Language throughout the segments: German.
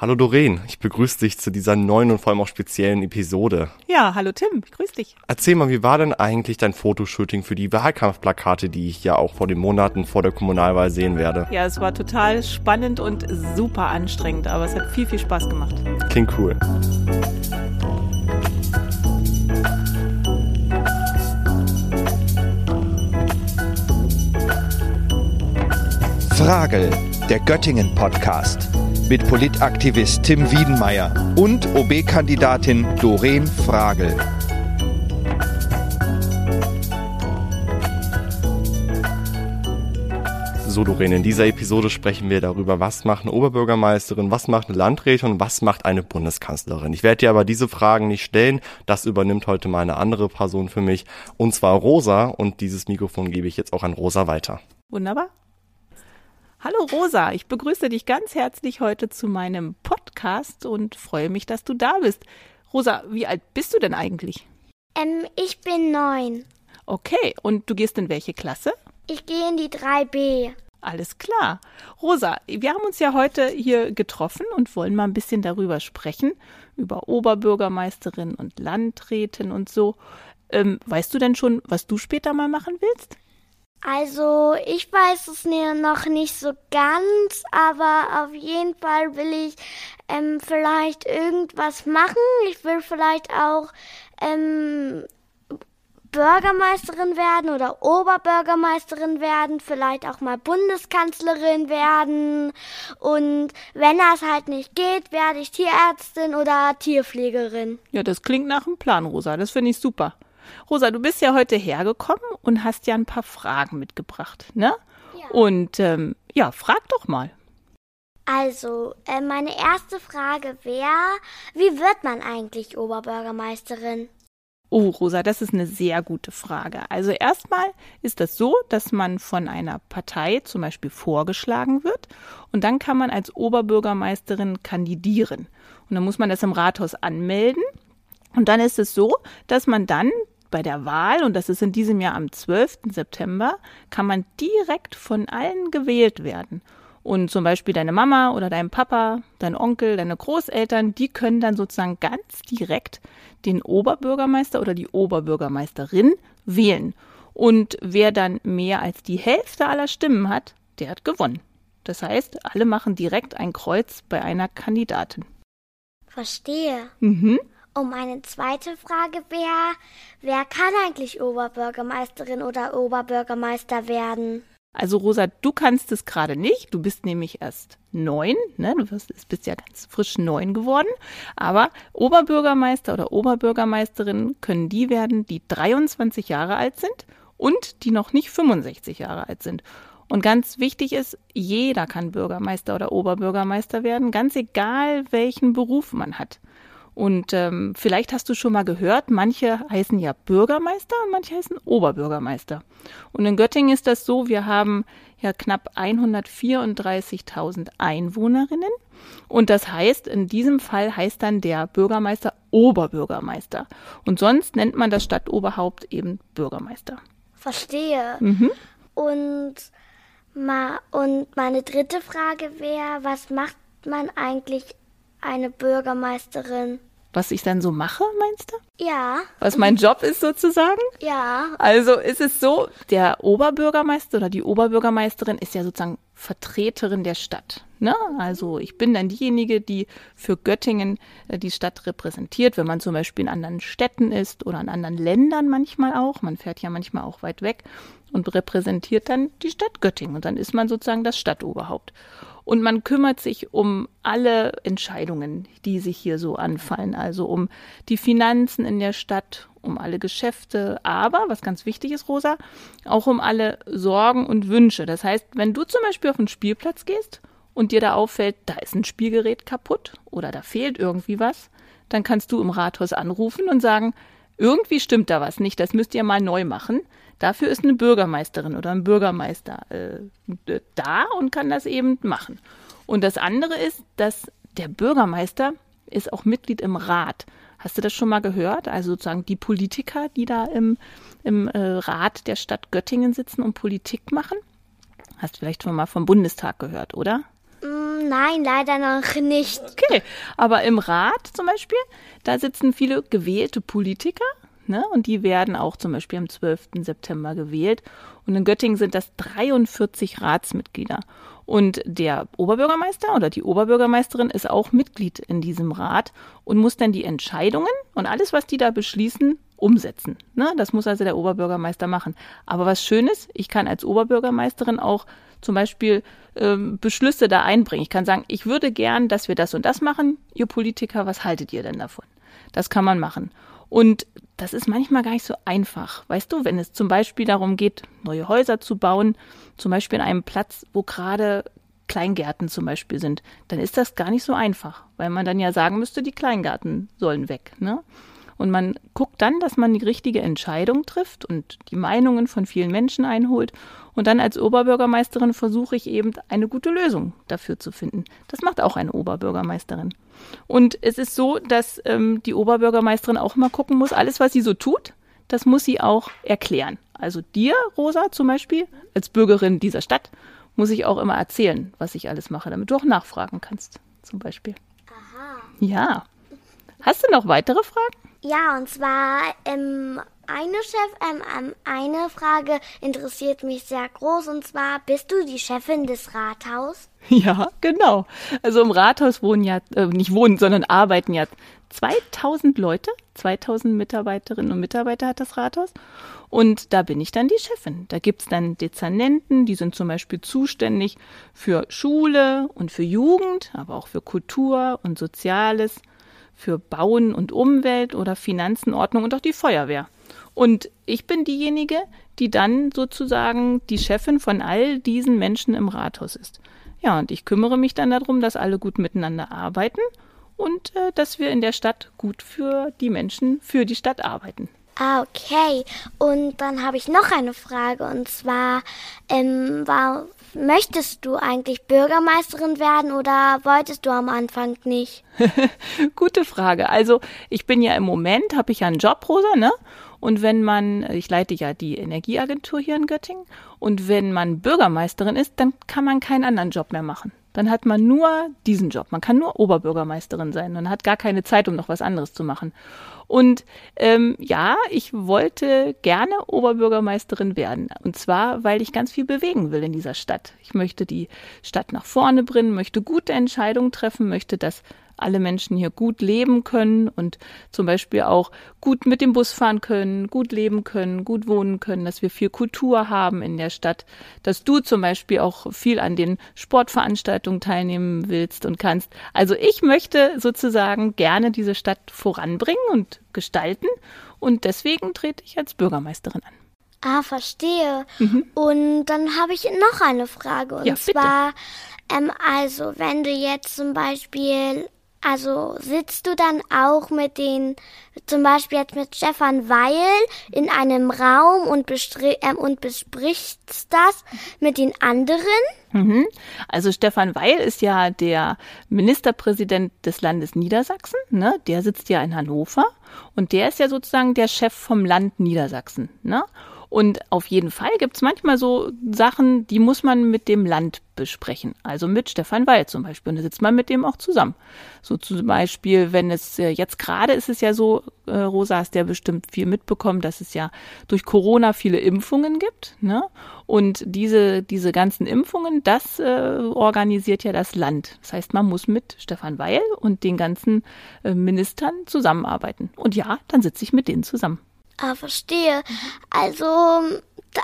Hallo Doreen, ich begrüße dich zu dieser neuen und vor allem auch speziellen Episode. Ja, hallo Tim, ich grüße dich. Erzähl mal, wie war denn eigentlich dein Fotoshooting für die Wahlkampfplakate, die ich ja auch vor den Monaten vor der Kommunalwahl sehen werde? Ja, es war total spannend und super anstrengend, aber es hat viel, viel Spaß gemacht. Klingt cool. Frage, der Göttingen Podcast mit Politaktivist Tim Wiedenmeier und OB-Kandidatin Doreen Fragel. So, Doreen, in dieser Episode sprechen wir darüber, was macht eine Oberbürgermeisterin, was macht eine Landrätin und was macht eine Bundeskanzlerin. Ich werde dir aber diese Fragen nicht stellen. Das übernimmt heute mal eine andere Person für mich, und zwar Rosa. Und dieses Mikrofon gebe ich jetzt auch an Rosa weiter. Wunderbar. Hallo Rosa, ich begrüße dich ganz herzlich heute zu meinem Podcast und freue mich, dass du da bist. Rosa, wie alt bist du denn eigentlich? Ähm, ich bin neun. Okay, und du gehst in welche Klasse? Ich gehe in die 3b. Alles klar. Rosa, wir haben uns ja heute hier getroffen und wollen mal ein bisschen darüber sprechen, über Oberbürgermeisterin und Landrätin und so. Ähm, weißt du denn schon, was du später mal machen willst? Also, ich weiß es noch nicht so ganz, aber auf jeden Fall will ich ähm, vielleicht irgendwas machen. Ich will vielleicht auch ähm, Bürgermeisterin werden oder Oberbürgermeisterin werden, vielleicht auch mal Bundeskanzlerin werden. Und wenn das halt nicht geht, werde ich Tierärztin oder Tierpflegerin. Ja, das klingt nach einem Plan, Rosa. Das finde ich super. Rosa, du bist ja heute hergekommen und hast ja ein paar Fragen mitgebracht, ne? Ja. Und ähm, ja, frag doch mal. Also, äh, meine erste Frage wäre, wie wird man eigentlich Oberbürgermeisterin? Oh, Rosa, das ist eine sehr gute Frage. Also erstmal ist das so, dass man von einer Partei zum Beispiel vorgeschlagen wird und dann kann man als Oberbürgermeisterin kandidieren. Und dann muss man das im Rathaus anmelden. Und dann ist es so, dass man dann bei der Wahl, und das ist in diesem Jahr am 12. September, kann man direkt von allen gewählt werden. Und zum Beispiel deine Mama oder dein Papa, dein Onkel, deine Großeltern, die können dann sozusagen ganz direkt den Oberbürgermeister oder die Oberbürgermeisterin wählen. Und wer dann mehr als die Hälfte aller Stimmen hat, der hat gewonnen. Das heißt, alle machen direkt ein Kreuz bei einer Kandidatin. Verstehe. Mhm. Und meine zweite Frage wäre, wer kann eigentlich Oberbürgermeisterin oder Oberbürgermeister werden? Also Rosa, du kannst es gerade nicht. Du bist nämlich erst neun, ne? Du bist, bist ja ganz frisch neun geworden. Aber Oberbürgermeister oder Oberbürgermeisterin können die werden, die 23 Jahre alt sind und die noch nicht 65 Jahre alt sind. Und ganz wichtig ist, jeder kann Bürgermeister oder Oberbürgermeister werden, ganz egal welchen Beruf man hat. Und ähm, vielleicht hast du schon mal gehört, manche heißen ja Bürgermeister und manche heißen Oberbürgermeister. Und in Göttingen ist das so, wir haben ja knapp 134.000 Einwohnerinnen. Und das heißt, in diesem Fall heißt dann der Bürgermeister Oberbürgermeister. Und sonst nennt man das Stadtoberhaupt eben Bürgermeister. Verstehe. Mhm. Und, ma und meine dritte Frage wäre, was macht man eigentlich eine Bürgermeisterin? Was ich dann so mache, meinst du? Ja, Was mein Job ist sozusagen? ja, Also ist es so, der Oberbürgermeister oder die Oberbürgermeisterin ist ja sozusagen Vertreterin der Stadt. Ne? Also ich bin dann diejenige, die für Göttingen äh, die Stadt repräsentiert, wenn man zum Beispiel in anderen Städten ist oder in anderen Ländern manchmal auch. Man fährt ja manchmal auch weit weg und repräsentiert dann die Stadt Göttingen und dann ist man sozusagen das Stadtoberhaupt. Und man kümmert sich um alle Entscheidungen, die sich hier so anfallen, also um die Finanzen in der Stadt, um alle Geschäfte, aber, was ganz wichtig ist, Rosa, auch um alle Sorgen und Wünsche. Das heißt, wenn du zum Beispiel auf den Spielplatz gehst und dir da auffällt, da ist ein Spielgerät kaputt oder da fehlt irgendwie was, dann kannst du im Rathaus anrufen und sagen, irgendwie stimmt da was nicht, das müsst ihr mal neu machen. Dafür ist eine Bürgermeisterin oder ein Bürgermeister äh, da und kann das eben machen. Und das andere ist, dass der Bürgermeister ist auch Mitglied im Rat. Hast du das schon mal gehört? Also sozusagen die Politiker, die da im, im äh, Rat der Stadt Göttingen sitzen und Politik machen? Hast vielleicht schon mal vom Bundestag gehört, oder? mm, nein, leider noch nicht. Okay, aber im Rat zum Beispiel, da sitzen viele gewählte Politiker. Ne? Und die werden auch zum Beispiel am 12. September gewählt. Und in Göttingen sind das 43 Ratsmitglieder. Und der Oberbürgermeister oder die Oberbürgermeisterin ist auch Mitglied in diesem Rat und muss dann die Entscheidungen und alles, was die da beschließen, umsetzen. Ne? Das muss also der Oberbürgermeister machen. Aber was schön ist, ich kann als Oberbürgermeisterin auch zum Beispiel ähm, Beschlüsse da einbringen. Ich kann sagen, ich würde gern, dass wir das und das machen. Ihr Politiker, was haltet ihr denn davon? Das kann man machen. Und das ist manchmal gar nicht so einfach. Weißt du, wenn es zum Beispiel darum geht, neue Häuser zu bauen, zum Beispiel in einem Platz, wo gerade Kleingärten zum Beispiel sind, dann ist das gar nicht so einfach, weil man dann ja sagen müsste, die Kleingärten sollen weg. Ne? Und man guckt dann, dass man die richtige Entscheidung trifft und die Meinungen von vielen Menschen einholt. Und dann als Oberbürgermeisterin versuche ich eben eine gute Lösung dafür zu finden. Das macht auch eine Oberbürgermeisterin. Und es ist so, dass ähm, die Oberbürgermeisterin auch immer gucken muss, alles, was sie so tut, das muss sie auch erklären. Also dir, Rosa, zum Beispiel, als Bürgerin dieser Stadt, muss ich auch immer erzählen, was ich alles mache, damit du auch nachfragen kannst, zum Beispiel. Aha. Ja. Hast du noch weitere Fragen? Ja, und zwar ähm, eine Chef, ähm, ähm, eine Frage interessiert mich sehr groß und zwar bist du die Chefin des Rathaus? Ja, genau. Also im Rathaus wohnen ja äh, nicht wohnen, sondern arbeiten ja 2000 Leute, 2000 Mitarbeiterinnen und Mitarbeiter hat das Rathaus. Und da bin ich dann die Chefin. Da gibt's dann Dezernenten, die sind zum Beispiel zuständig für Schule und für Jugend, aber auch für Kultur und Soziales für Bauen und Umwelt oder Finanzen, Ordnung und auch die Feuerwehr. Und ich bin diejenige, die dann sozusagen die Chefin von all diesen Menschen im Rathaus ist. Ja, und ich kümmere mich dann darum, dass alle gut miteinander arbeiten und äh, dass wir in der Stadt gut für die Menschen, für die Stadt arbeiten. Ah, okay. Und dann habe ich noch eine Frage und zwar, ähm, war, möchtest du eigentlich Bürgermeisterin werden oder wolltest du am Anfang nicht? Gute Frage. Also ich bin ja im Moment, habe ich ja einen Job, Rosa, ne? Und wenn man, ich leite ja die Energieagentur hier in Göttingen, und wenn man Bürgermeisterin ist, dann kann man keinen anderen Job mehr machen. Dann hat man nur diesen Job. Man kann nur Oberbürgermeisterin sein und hat gar keine Zeit, um noch was anderes zu machen. Und ähm, ja, ich wollte gerne Oberbürgermeisterin werden. Und zwar, weil ich ganz viel bewegen will in dieser Stadt. Ich möchte die Stadt nach vorne bringen, möchte gute Entscheidungen treffen, möchte, dass alle Menschen hier gut leben können und zum Beispiel auch gut mit dem Bus fahren können, gut leben können, gut wohnen können, dass wir viel Kultur haben in der Stadt, dass du zum Beispiel auch viel an den Sportveranstaltungen teilnehmen willst und kannst. Also ich möchte sozusagen gerne diese Stadt voranbringen und gestalten und deswegen trete ich als Bürgermeisterin an. Ah, verstehe. Mhm. Und dann habe ich noch eine Frage. Und ja, zwar, ähm, also wenn du jetzt zum Beispiel also sitzt du dann auch mit den, zum Beispiel jetzt mit Stefan Weil in einem Raum und, äh, und besprichst das mit den anderen? Mhm. Also Stefan Weil ist ja der Ministerpräsident des Landes Niedersachsen, ne? Der sitzt ja in Hannover und der ist ja sozusagen der Chef vom Land Niedersachsen, ne? Und auf jeden Fall gibt's manchmal so Sachen, die muss man mit dem Land besprechen. Also mit Stefan Weil zum Beispiel. Und da sitzt man mit dem auch zusammen. So zum Beispiel, wenn es äh, jetzt gerade ist es ja so, äh, Rosa hast ja bestimmt viel mitbekommen, dass es ja durch Corona viele Impfungen gibt. Ne? Und diese, diese ganzen Impfungen, das äh, organisiert ja das Land. Das heißt, man muss mit Stefan Weil und den ganzen äh, Ministern zusammenarbeiten. Und ja, dann sitze ich mit denen zusammen. Ah, verstehe. Also,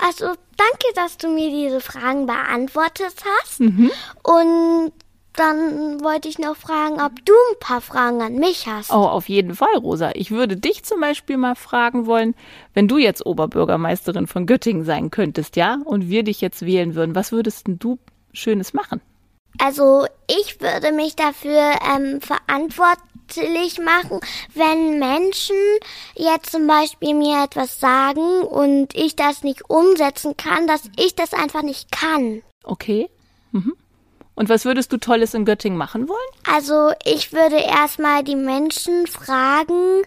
also danke, dass du mir diese Fragen beantwortet hast. Mhm. Und dann wollte ich noch fragen, ob du ein paar Fragen an mich hast. Oh, auf jeden Fall, Rosa. Ich würde dich zum Beispiel mal fragen wollen, wenn du jetzt Oberbürgermeisterin von Göttingen sein könntest, ja, und wir dich jetzt wählen würden, was würdest denn du Schönes machen? Also ich würde mich dafür ähm, verantwortlich machen, wenn Menschen jetzt zum Beispiel mir etwas sagen und ich das nicht umsetzen kann, dass ich das einfach nicht kann. Okay. Mhm. Und was würdest du Tolles in Göttingen machen wollen? Also ich würde erstmal die Menschen fragen,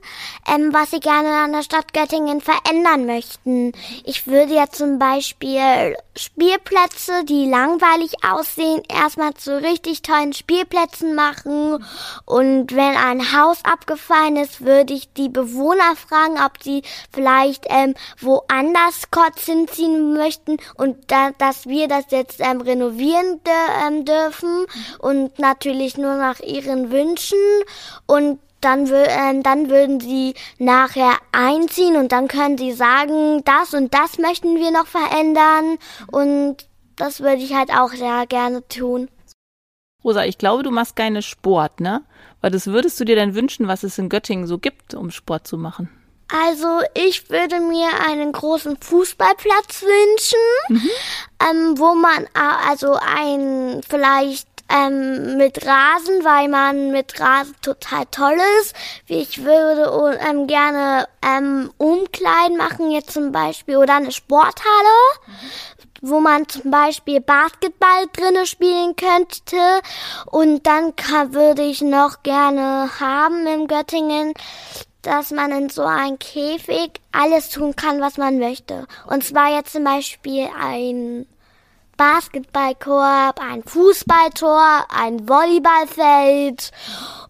ähm, was sie gerne an der Stadt Göttingen verändern möchten. Ich würde ja zum Beispiel Spielplätze, die langweilig aussehen, erstmal zu richtig tollen Spielplätzen machen. Und wenn ein Haus abgefallen ist, würde ich die Bewohner fragen, ob sie vielleicht ähm, woanders kurz hinziehen möchten und da, dass wir das jetzt ähm, renovieren ähm, dürfen dürfen und natürlich nur nach ihren Wünschen und dann, äh, dann würden sie nachher einziehen und dann können sie sagen, das und das möchten wir noch verändern und das würde ich halt auch sehr gerne tun. Rosa, ich glaube, du machst gerne Sport, ne? Weil das würdest du dir denn wünschen, was es in Göttingen so gibt, um Sport zu machen? Also ich würde mir einen großen Fußballplatz wünschen, mhm. ähm, wo man also ein vielleicht ähm, mit Rasen, weil man mit Rasen total toll ist. Ich würde ähm, gerne ähm, Umkleiden machen, jetzt zum Beispiel, oder eine Sporthalle, mhm. wo man zum Beispiel Basketball drinnen spielen könnte. Und dann kann, würde ich noch gerne haben in Göttingen dass man in so einem Käfig alles tun kann, was man möchte. Und zwar jetzt zum Beispiel ein Basketballkorb, ein Fußballtor, ein Volleyballfeld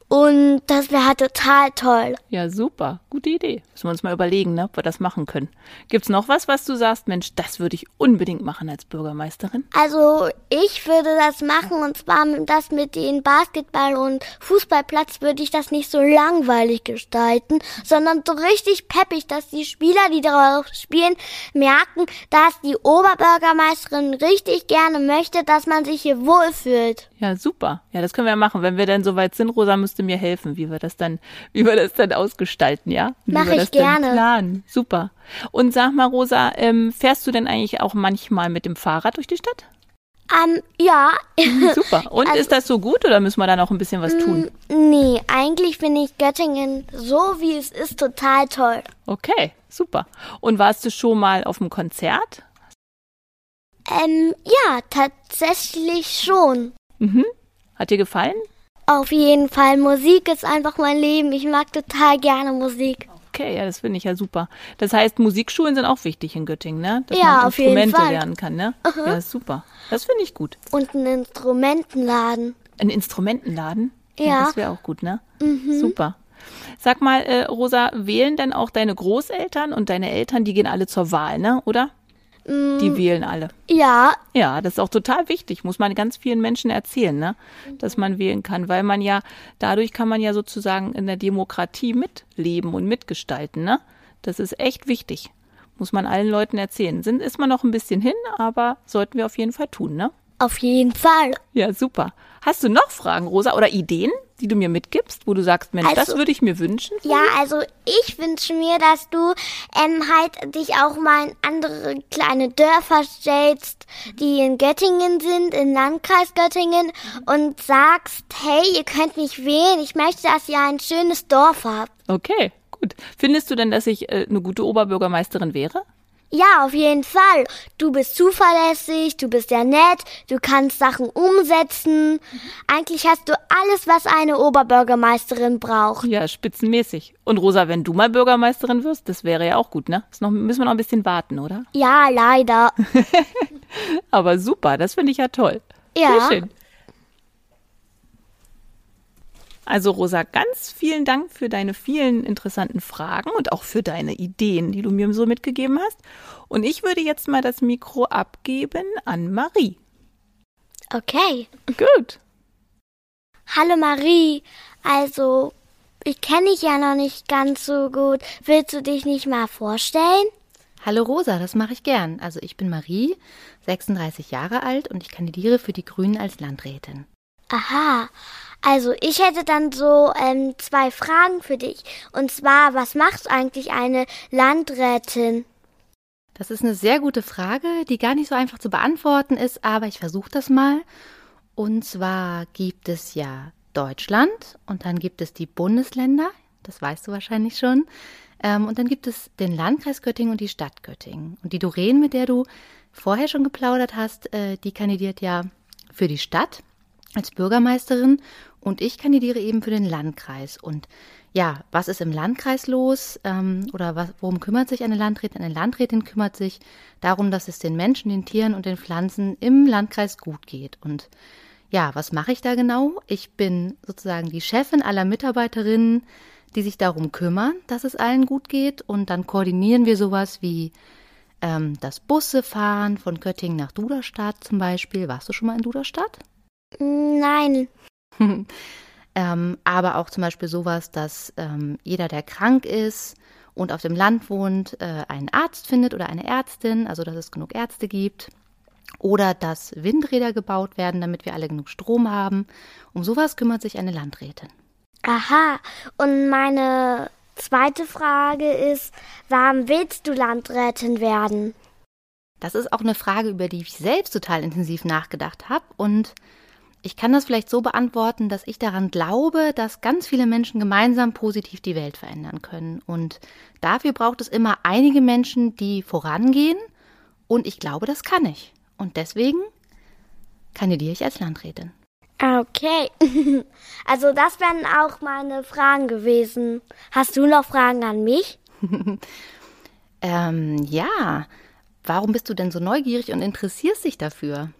und das wäre halt total toll. Ja, super. Gute Idee. Müssen wir uns mal überlegen, ne, ob wir das machen können. Gibt's noch was, was du sagst, Mensch, das würde ich unbedingt machen als Bürgermeisterin? Also, ich würde das machen und zwar das mit dem Basketball- und Fußballplatz würde ich das nicht so langweilig gestalten, sondern so richtig peppig, dass die Spieler, die darauf spielen, merken, dass die Oberbürgermeisterin richtig gerne möchte, dass man sich hier wohlfühlt. Ja, super. Ja, das können wir ja machen. Wenn wir dann soweit sind, Rosa, müsste mir helfen, wie wir das dann, wie wir das dann ausgestalten, ja? Mache ich gerne. Planen. Super. Und sag mal, Rosa, ähm, fährst du denn eigentlich auch manchmal mit dem Fahrrad durch die Stadt? Ähm, ja. Mhm, super. Und also, ist das so gut oder müssen wir da noch ein bisschen was tun? Nee, eigentlich finde ich Göttingen so wie es ist total toll. Okay, super. Und warst du schon mal auf einem Konzert? Ähm, ja, tatsächlich schon. Mhm. Hat dir gefallen? Auf jeden Fall. Musik ist einfach mein Leben. Ich mag total gerne Musik. Okay, ja, das finde ich ja super. Das heißt, Musikschulen sind auch wichtig in Göttingen, ne? Dass ja, man auf Instrumente jeden Fall. lernen kann, ne? -huh. Ja, super. Das finde ich gut. Und ein Instrumentenladen. Ein Instrumentenladen? Ja. ja das wäre auch gut, ne? Mhm. Super. Sag mal, äh, Rosa, wählen denn auch deine Großeltern und deine Eltern, die gehen alle zur Wahl, ne? Oder? Die wählen alle. Ja. Ja, das ist auch total wichtig, muss man ganz vielen Menschen erzählen, ne? dass man wählen kann, weil man ja, dadurch kann man ja sozusagen in der Demokratie mitleben und mitgestalten. Ne? Das ist echt wichtig, muss man allen Leuten erzählen. Sind, ist man noch ein bisschen hin, aber sollten wir auf jeden Fall tun, ne? Auf jeden Fall. Ja, super. Hast du noch Fragen, Rosa, oder Ideen, die du mir mitgibst, wo du sagst, Mensch, also, das würde ich mir wünschen? Ja, also ich wünsche mir, dass du ähm, halt dich auch mal in andere kleine Dörfer stellst, die in Göttingen sind, im Landkreis Göttingen und sagst, hey, ihr könnt mich wählen, ich möchte, dass ihr ein schönes Dorf habt. Okay, gut. Findest du denn, dass ich äh, eine gute Oberbürgermeisterin wäre? Ja, auf jeden Fall. Du bist zuverlässig, du bist ja nett, du kannst Sachen umsetzen. Eigentlich hast du alles, was eine Oberbürgermeisterin braucht. Ja, spitzenmäßig. Und Rosa, wenn du mal Bürgermeisterin wirst, das wäre ja auch gut, ne? Das noch, müssen wir noch ein bisschen warten, oder? Ja, leider. Aber super, das finde ich ja toll. Ja. Sehr schön. Also Rosa, ganz vielen Dank für deine vielen interessanten Fragen und auch für deine Ideen, die du mir so mitgegeben hast. Und ich würde jetzt mal das Mikro abgeben an Marie. Okay. Gut. Hallo Marie. Also, ich kenne dich ja noch nicht ganz so gut. Willst du dich nicht mal vorstellen? Hallo Rosa, das mache ich gern. Also ich bin Marie, 36 Jahre alt und ich kandidiere für die Grünen als Landrätin. Aha. Also ich hätte dann so ähm, zwei Fragen für dich. Und zwar, was macht eigentlich eine Landrätin? Das ist eine sehr gute Frage, die gar nicht so einfach zu beantworten ist, aber ich versuche das mal. Und zwar gibt es ja Deutschland und dann gibt es die Bundesländer, das weißt du wahrscheinlich schon. Ähm, und dann gibt es den Landkreis Göttingen und die Stadt Göttingen. Und die Doreen, mit der du vorher schon geplaudert hast, äh, die kandidiert ja für die Stadt als Bürgermeisterin und ich kandidiere eben für den Landkreis. Und ja, was ist im Landkreis los ähm, oder was, worum kümmert sich eine Landrätin? Eine Landrätin kümmert sich darum, dass es den Menschen, den Tieren und den Pflanzen im Landkreis gut geht. Und ja, was mache ich da genau? Ich bin sozusagen die Chefin aller Mitarbeiterinnen, die sich darum kümmern, dass es allen gut geht. Und dann koordinieren wir sowas wie ähm, das Bussefahren von Göttingen nach Duderstadt zum Beispiel. Warst du schon mal in Duderstadt? Nein. ähm, aber auch zum Beispiel sowas, dass ähm, jeder, der krank ist und auf dem Land wohnt, äh, einen Arzt findet oder eine Ärztin, also dass es genug Ärzte gibt. Oder dass Windräder gebaut werden, damit wir alle genug Strom haben. Um sowas kümmert sich eine Landrätin. Aha. Und meine zweite Frage ist, warum willst du Landrätin werden? Das ist auch eine Frage, über die ich selbst total intensiv nachgedacht habe. Und ich kann das vielleicht so beantworten, dass ich daran glaube, dass ganz viele Menschen gemeinsam positiv die Welt verändern können. Und dafür braucht es immer einige Menschen, die vorangehen. Und ich glaube, das kann ich. Und deswegen kandidiere ich als Landrätin. Okay. Also das wären auch meine Fragen gewesen. Hast du noch Fragen an mich? ähm, ja. Warum bist du denn so neugierig und interessierst dich dafür?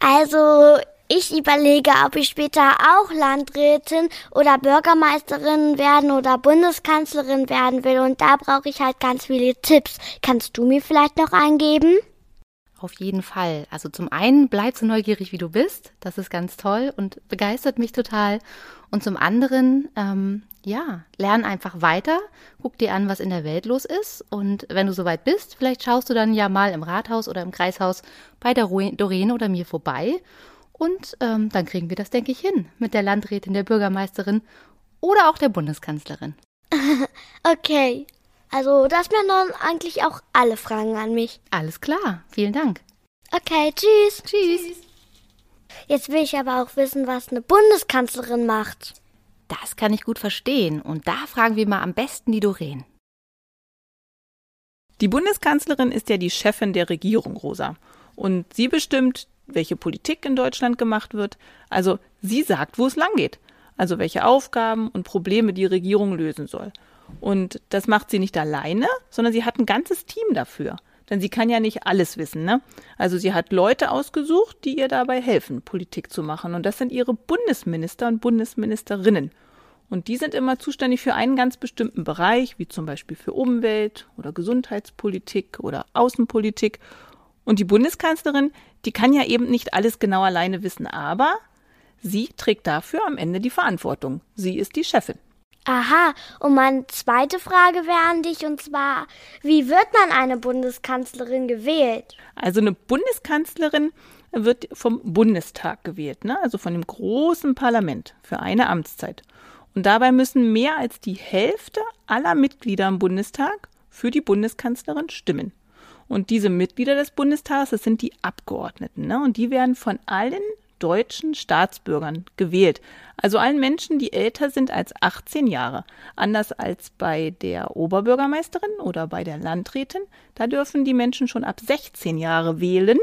Also ich überlege, ob ich später auch Landrätin oder Bürgermeisterin werden oder Bundeskanzlerin werden will. Und da brauche ich halt ganz viele Tipps. Kannst du mir vielleicht noch eingeben? Auf jeden Fall. Also zum einen bleib so neugierig, wie du bist. Das ist ganz toll und begeistert mich total. Und zum anderen, ähm, ja, lern einfach weiter. Guck dir an, was in der Welt los ist. Und wenn du soweit bist, vielleicht schaust du dann ja mal im Rathaus oder im Kreishaus bei der Doreen oder mir vorbei. Und ähm, dann kriegen wir das, denke ich, hin mit der Landrätin, der Bürgermeisterin oder auch der Bundeskanzlerin. okay, also, das wären dann eigentlich auch alle Fragen an mich. Alles klar, vielen Dank. Okay, tschüss. Tschüss. Jetzt will ich aber auch wissen, was eine Bundeskanzlerin macht. Das kann ich gut verstehen. Und da fragen wir mal am besten die Doreen. Die Bundeskanzlerin ist ja die Chefin der Regierung, Rosa. Und sie bestimmt, welche Politik in Deutschland gemacht wird. Also sie sagt, wo es langgeht. Also welche Aufgaben und Probleme die Regierung lösen soll. Und das macht sie nicht alleine, sondern sie hat ein ganzes Team dafür. Denn sie kann ja nicht alles wissen, ne? Also sie hat Leute ausgesucht, die ihr dabei helfen, Politik zu machen. Und das sind ihre Bundesminister und Bundesministerinnen. Und die sind immer zuständig für einen ganz bestimmten Bereich, wie zum Beispiel für Umwelt oder Gesundheitspolitik oder Außenpolitik. Und die Bundeskanzlerin, die kann ja eben nicht alles genau alleine wissen, aber sie trägt dafür am Ende die Verantwortung. Sie ist die Chefin. Aha, und meine zweite Frage wäre an dich, und zwar, wie wird man eine Bundeskanzlerin gewählt? Also eine Bundeskanzlerin wird vom Bundestag gewählt, ne? also von dem großen Parlament für eine Amtszeit. Und dabei müssen mehr als die Hälfte aller Mitglieder im Bundestag für die Bundeskanzlerin stimmen. Und diese Mitglieder des Bundestags, das sind die Abgeordneten, ne? und die werden von allen deutschen Staatsbürgern gewählt. Also allen Menschen, die älter sind als 18 Jahre. Anders als bei der Oberbürgermeisterin oder bei der Landrätin. Da dürfen die Menschen schon ab 16 Jahre wählen.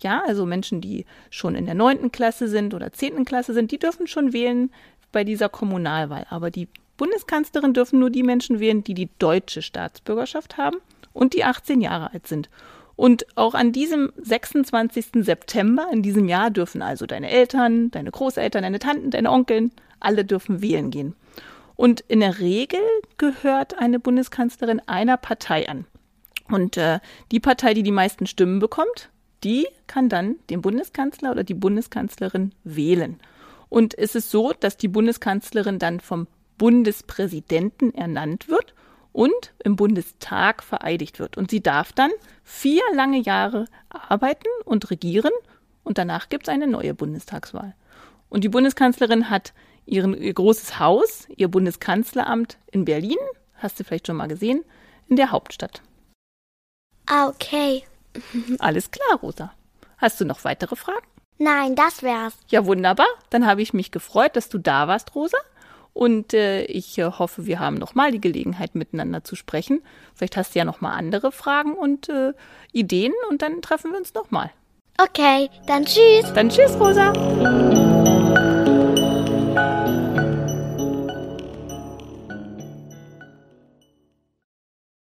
Ja, also Menschen, die schon in der neunten Klasse sind oder zehnten Klasse sind, die dürfen schon wählen bei dieser Kommunalwahl. Aber die Bundeskanzlerin dürfen nur die Menschen wählen, die die deutsche Staatsbürgerschaft haben und die 18 Jahre alt sind. Und auch an diesem 26. September in diesem Jahr dürfen also deine Eltern, deine Großeltern, deine Tanten, deine Onkeln, alle dürfen wählen gehen. Und in der Regel gehört eine Bundeskanzlerin einer Partei an. Und äh, die Partei, die die meisten Stimmen bekommt, die kann dann den Bundeskanzler oder die Bundeskanzlerin wählen. Und es ist so, dass die Bundeskanzlerin dann vom Bundespräsidenten ernannt wird und im Bundestag vereidigt wird. Und sie darf dann vier lange Jahre arbeiten und regieren und danach gibt es eine neue Bundestagswahl. Und die Bundeskanzlerin hat ihren, ihr großes Haus, ihr Bundeskanzleramt in Berlin, hast du vielleicht schon mal gesehen, in der Hauptstadt. Ah, okay. Alles klar, Rosa. Hast du noch weitere Fragen? Nein, das wär's. Ja, wunderbar. Dann habe ich mich gefreut, dass du da warst, Rosa. Und äh, ich äh, hoffe, wir haben nochmal die Gelegenheit, miteinander zu sprechen. Vielleicht hast du ja nochmal andere Fragen und äh, Ideen und dann treffen wir uns nochmal. Okay, dann tschüss. Dann tschüss, Rosa.